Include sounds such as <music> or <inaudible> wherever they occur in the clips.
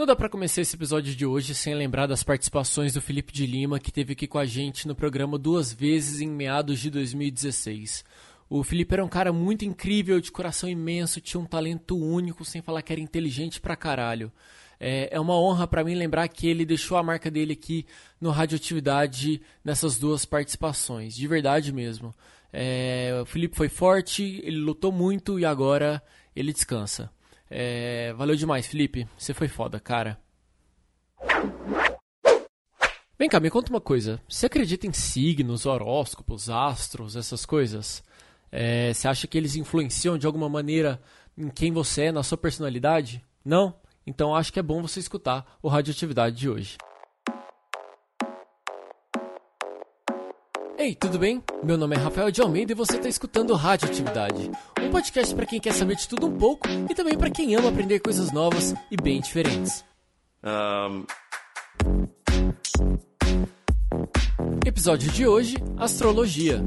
Não dá para começar esse episódio de hoje sem lembrar das participações do Felipe de Lima, que teve aqui com a gente no programa duas vezes em meados de 2016. O Felipe era um cara muito incrível, de coração imenso, tinha um talento único, sem falar que era inteligente pra caralho. É, é uma honra para mim lembrar que ele deixou a marca dele aqui no Radioatividade nessas duas participações, de verdade mesmo. É, o Felipe foi forte, ele lutou muito e agora ele descansa. É, valeu demais, Felipe. Você foi foda, cara. Vem cá, me conta uma coisa. Você acredita em signos, horóscopos, astros, essas coisas? É, você acha que eles influenciam de alguma maneira em quem você é, na sua personalidade? Não? Então acho que é bom você escutar o Radioatividade de hoje. Ei, tudo bem? Meu nome é Rafael de Almeida e você está escutando Radioatividade, um podcast para quem quer saber de tudo um pouco e também para quem ama aprender coisas novas e bem diferentes. Um... Episódio de hoje: Astrologia.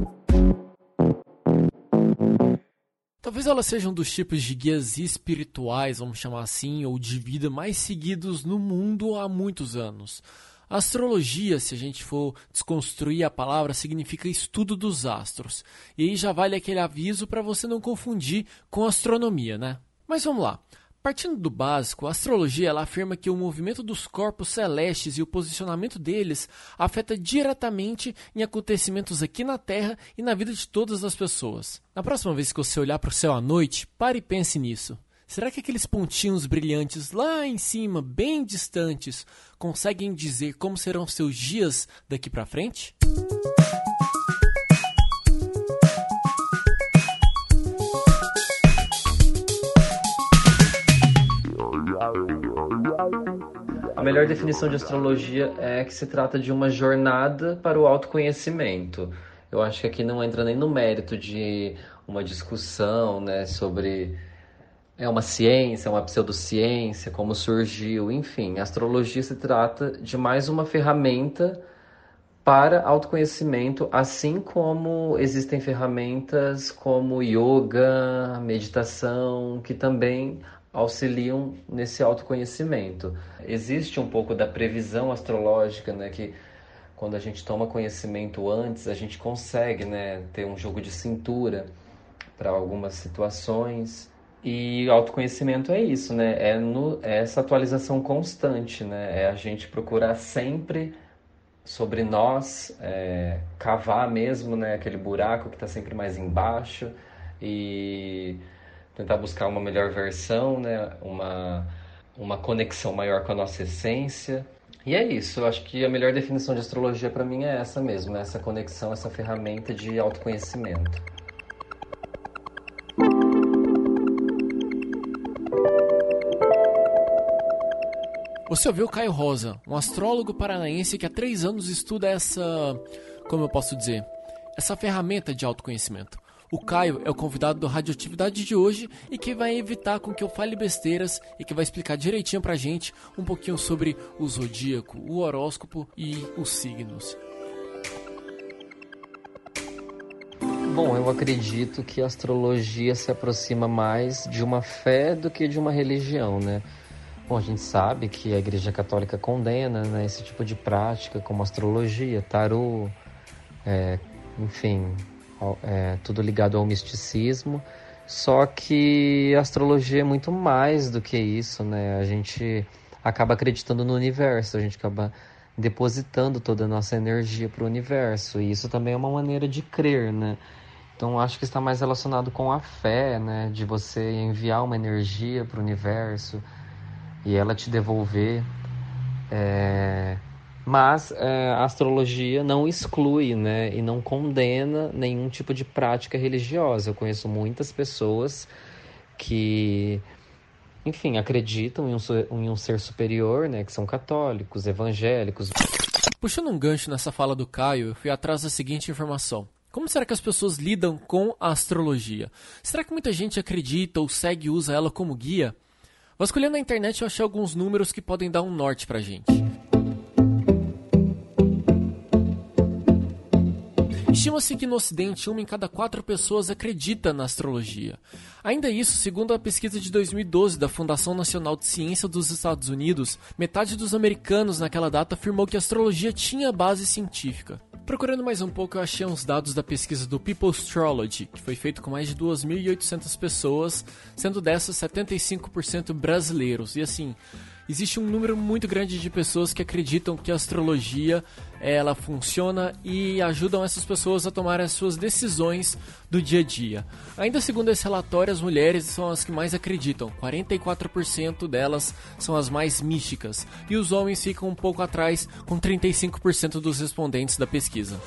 Talvez ela seja um dos tipos de guias espirituais, vamos chamar assim, ou de vida mais seguidos no mundo há muitos anos. Astrologia, se a gente for desconstruir a palavra, significa estudo dos astros. E aí já vale aquele aviso para você não confundir com astronomia, né? Mas vamos lá. Partindo do básico, a astrologia ela afirma que o movimento dos corpos celestes e o posicionamento deles afeta diretamente em acontecimentos aqui na Terra e na vida de todas as pessoas. Na próxima vez que você olhar para o céu à noite, pare e pense nisso. Será que aqueles pontinhos brilhantes lá em cima, bem distantes, conseguem dizer como serão seus dias daqui para frente? A melhor definição de astrologia é que se trata de uma jornada para o autoconhecimento. Eu acho que aqui não entra nem no mérito de uma discussão né, sobre é uma ciência, uma pseudociência, como surgiu, enfim. A astrologia se trata de mais uma ferramenta para autoconhecimento, assim como existem ferramentas como yoga, meditação, que também auxiliam nesse autoconhecimento. Existe um pouco da previsão astrológica, né, que quando a gente toma conhecimento antes, a gente consegue, né, ter um jogo de cintura para algumas situações. E autoconhecimento é isso, né? É, no, é essa atualização constante, né? É a gente procurar sempre sobre nós, é, cavar mesmo, né? Aquele buraco que está sempre mais embaixo e tentar buscar uma melhor versão, né? Uma, uma conexão maior com a nossa essência. E é isso, eu acho que a melhor definição de astrologia para mim é essa mesmo, né? essa conexão, essa ferramenta de autoconhecimento. Você ouviu Caio Rosa, um astrólogo paranaense que há três anos estuda essa. Como eu posso dizer? Essa ferramenta de autoconhecimento. O Caio é o convidado do Radioatividade de hoje e que vai evitar com que eu fale besteiras e que vai explicar direitinho pra gente um pouquinho sobre o zodíaco, o horóscopo e os signos. Bom, eu acredito que a astrologia se aproxima mais de uma fé do que de uma religião, né? Bom, a gente sabe que a Igreja Católica condena né, esse tipo de prática, como astrologia, tarô, é, enfim, é, tudo ligado ao misticismo. Só que a astrologia é muito mais do que isso, né? A gente acaba acreditando no universo, a gente acaba depositando toda a nossa energia para o universo. E isso também é uma maneira de crer, né? Então acho que está mais relacionado com a fé, né? De você enviar uma energia para o universo e ela te devolver. É... Mas é, a astrologia não exclui né, e não condena nenhum tipo de prática religiosa. Eu conheço muitas pessoas que, enfim, acreditam em um, em um ser superior, né, que são católicos, evangélicos. Puxando um gancho nessa fala do Caio, eu fui atrás da seguinte informação. Como será que as pessoas lidam com a astrologia? Será que muita gente acredita ou segue e usa ela como guia? Vasculhando na internet, eu achei alguns números que podem dar um norte pra gente. Estima-se que no Ocidente uma em cada quatro pessoas acredita na astrologia. Ainda isso, segundo a pesquisa de 2012 da Fundação Nacional de Ciência dos Estados Unidos, metade dos americanos naquela data afirmou que a astrologia tinha base científica. Procurando mais um pouco, eu achei uns dados da pesquisa do People Astrology, que foi feito com mais de 2.800 pessoas, sendo dessas 75% brasileiros. E assim, existe um número muito grande de pessoas que acreditam que a astrologia ela funciona e ajudam essas pessoas a tomar as suas decisões do dia a dia. Ainda segundo esse relatório, as mulheres são as que mais acreditam, 44% delas são as mais místicas, e os homens ficam um pouco atrás, com 35% dos respondentes da pesquisa.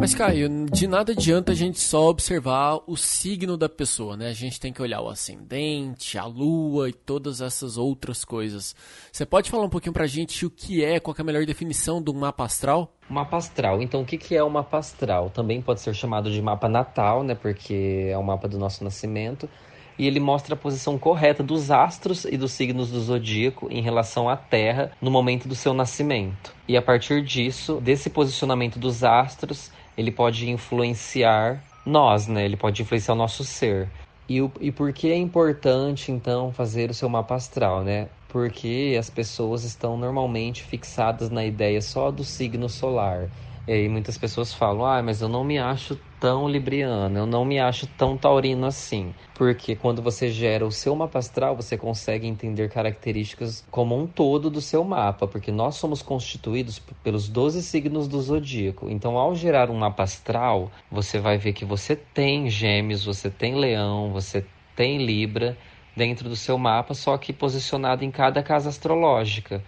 Mas, Caio, de nada adianta a gente só observar o signo da pessoa, né? A gente tem que olhar o ascendente, a lua e todas essas outras coisas. Você pode falar um pouquinho pra gente o que é, qual é a melhor definição do mapa astral? Mapa astral. Então, o que é o mapa astral? Também pode ser chamado de mapa natal, né? Porque é o mapa do nosso nascimento. E ele mostra a posição correta dos astros e dos signos do zodíaco em relação à Terra no momento do seu nascimento. E a partir disso, desse posicionamento dos astros, ele pode influenciar nós, né? Ele pode influenciar o nosso ser. E, o, e por que é importante, então, fazer o seu mapa astral, né? Porque as pessoas estão normalmente fixadas na ideia só do signo solar. E aí muitas pessoas falam: ah, mas eu não me acho tão libriano, eu não me acho tão taurino assim. Porque quando você gera o seu mapa astral, você consegue entender características como um todo do seu mapa, porque nós somos constituídos pelos 12 signos do zodíaco. Então, ao gerar um mapa astral, você vai ver que você tem Gêmeos, você tem Leão, você tem Libra dentro do seu mapa, só que posicionado em cada casa astrológica.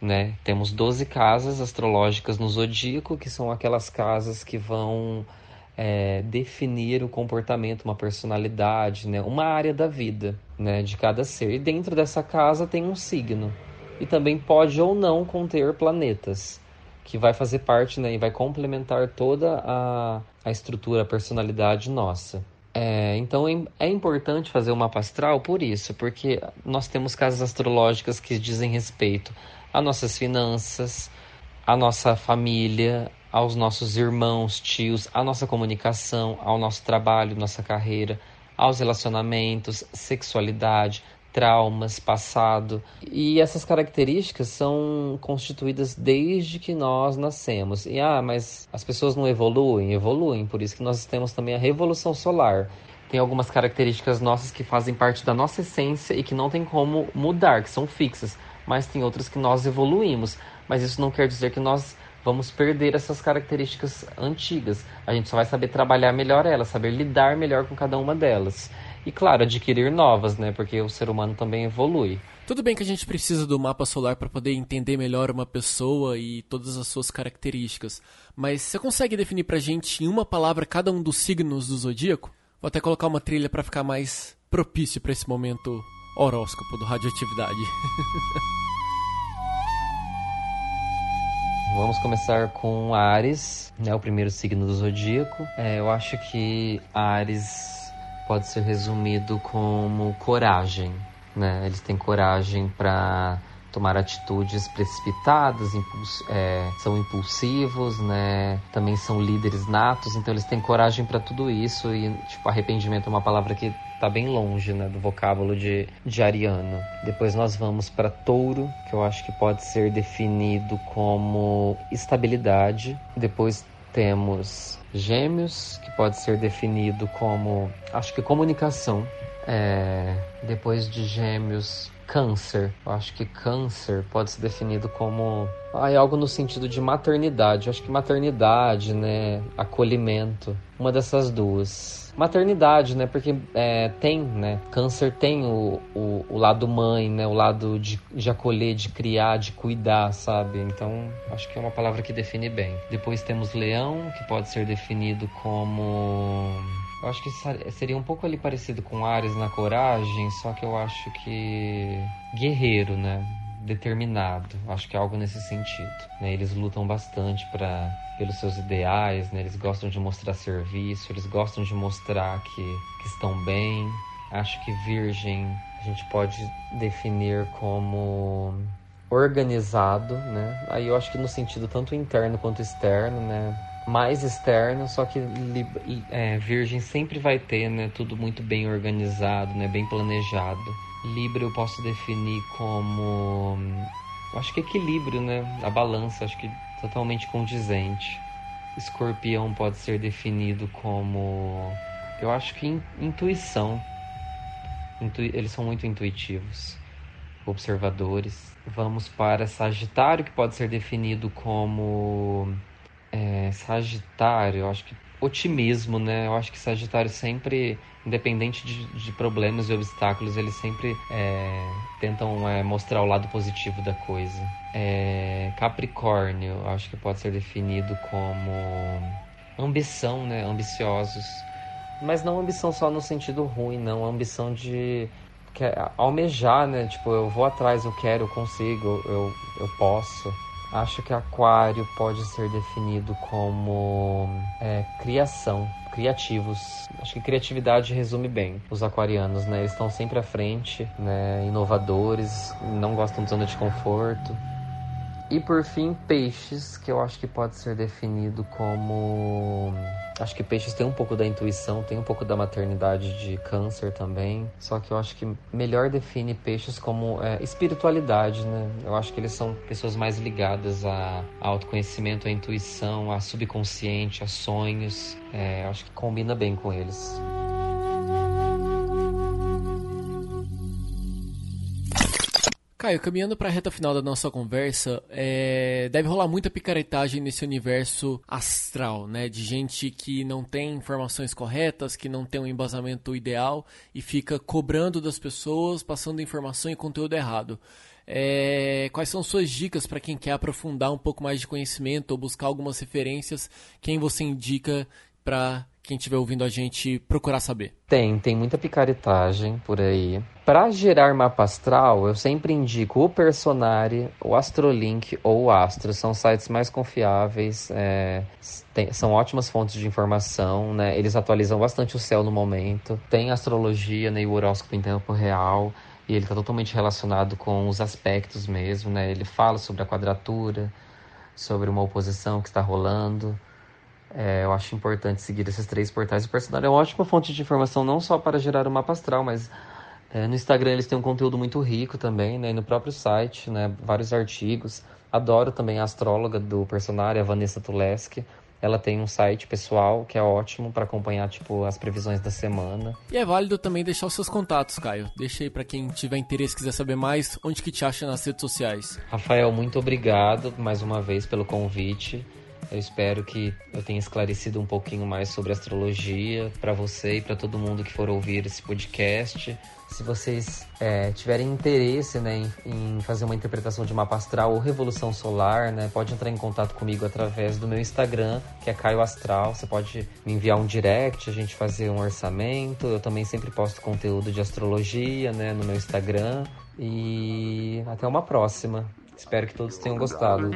Né? Temos 12 casas astrológicas no zodíaco, que são aquelas casas que vão é, definir o comportamento, uma personalidade, né? uma área da vida né? de cada ser. E dentro dessa casa tem um signo. E também pode ou não conter planetas, que vai fazer parte né? e vai complementar toda a, a estrutura, a personalidade nossa. É, então é importante fazer o mapa astral por isso, porque nós temos casas astrológicas que dizem respeito a nossas finanças, a nossa família, aos nossos irmãos, tios, à nossa comunicação, ao nosso trabalho, nossa carreira, aos relacionamentos, sexualidade, traumas, passado. E essas características são constituídas desde que nós nascemos. E ah, mas as pessoas não evoluem? Evoluem, por isso que nós temos também a revolução solar. Tem algumas características nossas que fazem parte da nossa essência e que não tem como mudar, que são fixas, mas tem outras que nós evoluímos. Mas isso não quer dizer que nós vamos perder essas características antigas. A gente só vai saber trabalhar melhor elas, saber lidar melhor com cada uma delas. E claro, adquirir novas, né? Porque o ser humano também evolui. Tudo bem que a gente precisa do mapa solar para poder entender melhor uma pessoa e todas as suas características, mas você consegue definir pra gente em uma palavra cada um dos signos do zodíaco? Vou até colocar uma trilha para ficar mais propício para esse momento horóscopo do radioatividade. <laughs> Vamos começar com Ares, né, o primeiro signo do zodíaco. É, eu acho que Ares pode ser resumido como coragem. Né? Eles têm coragem para tomar atitudes precipitadas, impuls é, são impulsivos, né? Também são líderes natos, então eles têm coragem para tudo isso e tipo arrependimento é uma palavra que tá bem longe, né, do vocábulo de, de ariano. Depois nós vamos para touro, que eu acho que pode ser definido como estabilidade. Depois temos gêmeos, que pode ser definido como, acho que comunicação. É, depois de gêmeos, câncer. Eu acho que câncer pode ser definido como ah, é algo no sentido de maternidade. Eu acho que maternidade, né, acolhimento, uma dessas duas. Maternidade, né, porque é, tem, né, câncer tem o, o, o, lado mãe, né, o lado de, de acolher, de criar, de cuidar, sabe? Então, acho que é uma palavra que define bem. Depois temos leão, que pode ser definido como eu acho que seria um pouco ali parecido com Ares na coragem, só que eu acho que guerreiro, né? Determinado. Acho que é algo nesse sentido. Né? Eles lutam bastante para pelos seus ideais, né? Eles gostam de mostrar serviço, eles gostam de mostrar que, que estão bem. Acho que Virgem a gente pode definir como organizado, né? Aí eu acho que no sentido tanto interno quanto externo, né? Mais externo, só que é, Virgem sempre vai ter, né? Tudo muito bem organizado, né? Bem planejado. Libra eu posso definir como, acho que equilíbrio, né? A balança, acho que totalmente condizente. Escorpião pode ser definido como, eu acho que intuição. Intu... Eles são muito intuitivos observadores. Vamos para Sagitário, que pode ser definido como é, Sagitário, eu acho que otimismo, né? Eu acho que Sagitário sempre, independente de, de problemas e obstáculos, eles sempre é, tentam é, mostrar o lado positivo da coisa. É, Capricórnio, eu acho que pode ser definido como ambição, né? Ambiciosos. Mas não ambição só no sentido ruim, não. Ambição de é almejar, né? Tipo, eu vou atrás, eu quero, eu consigo, eu, eu posso. Acho que aquário pode ser definido como é, criação, criativos. Acho que criatividade resume bem os aquarianos, né? Eles estão sempre à frente, né? Inovadores, não gostam de zona de conforto. E por fim, peixes, que eu acho que pode ser definido como. Acho que peixes tem um pouco da intuição, tem um pouco da maternidade de câncer também. Só que eu acho que melhor define peixes como é, espiritualidade, né? Eu acho que eles são pessoas mais ligadas a, a autoconhecimento, à intuição, a subconsciente, a sonhos. É, acho que combina bem com eles. Caio, caminhando para a reta final da nossa conversa, é... deve rolar muita picaretagem nesse universo astral, né? De gente que não tem informações corretas, que não tem um embasamento ideal e fica cobrando das pessoas, passando informação e conteúdo errado. É... Quais são suas dicas para quem quer aprofundar um pouco mais de conhecimento ou buscar algumas referências? Quem você indica para quem estiver ouvindo a gente procurar saber? Tem, tem muita picaretagem por aí. Para gerar mapa astral, eu sempre indico o Personari, o Astrolink ou o Astro. São sites mais confiáveis, é, tem, são ótimas fontes de informação, né? Eles atualizam bastante o céu no momento. Tem astrologia né, e o horóscopo em tempo real. E ele está totalmente relacionado com os aspectos mesmo, né? Ele fala sobre a quadratura, sobre uma oposição que está rolando. É, eu acho importante seguir esses três portais. O Personal é uma ótima fonte de informação, não só para gerar o um mapa astral, mas é, no Instagram eles têm um conteúdo muito rico também, né? E no próprio site, né? Vários artigos. Adoro também a astróloga do Personário, a Vanessa Tuleski. Ela tem um site pessoal que é ótimo para acompanhar tipo as previsões da semana. E é válido também deixar os seus contatos, Caio. Deixa aí para quem tiver interesse, quiser saber mais, onde que te acha nas redes sociais. Rafael, muito obrigado mais uma vez pelo convite. Eu espero que eu tenha esclarecido um pouquinho mais sobre astrologia para você e para todo mundo que for ouvir esse podcast. Se vocês é, tiverem interesse né, em, em, fazer uma interpretação de mapa astral ou revolução solar, né, pode entrar em contato comigo através do meu Instagram, que é Caio Astral. Você pode me enviar um direct, a gente fazer um orçamento. Eu também sempre posto conteúdo de astrologia né, no meu Instagram. E até uma próxima. Espero que todos tenham gostado.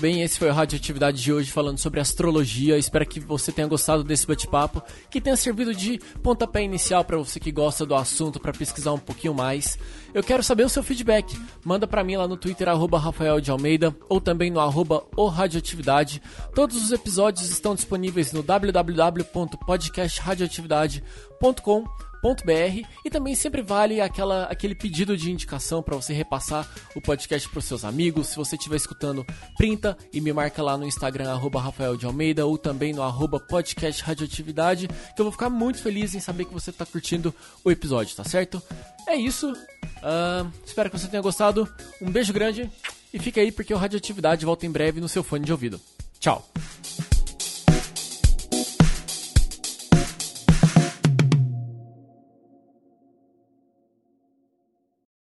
Bem, esse foi a Radioatividade de hoje falando sobre astrologia. Espero que você tenha gostado desse bate-papo, que tenha servido de pontapé inicial para você que gosta do assunto, para pesquisar um pouquinho mais. Eu quero saber o seu feedback. Manda para mim lá no Twitter, arroba Rafael de Almeida, ou também no arroba o Radioatividade. Todos os episódios estão disponíveis no www.podcastradioatividade.com.br br e também sempre vale aquela, aquele pedido de indicação para você repassar o podcast para os seus amigos. Se você estiver escutando, printa e me marca lá no Instagram, Rafael de Almeida, ou também no arroba podcast Radioatividade, que eu vou ficar muito feliz em saber que você está curtindo o episódio, tá certo? É isso. Uh, espero que você tenha gostado. Um beijo grande e fica aí porque o Radioatividade volta em breve no seu fone de ouvido. Tchau!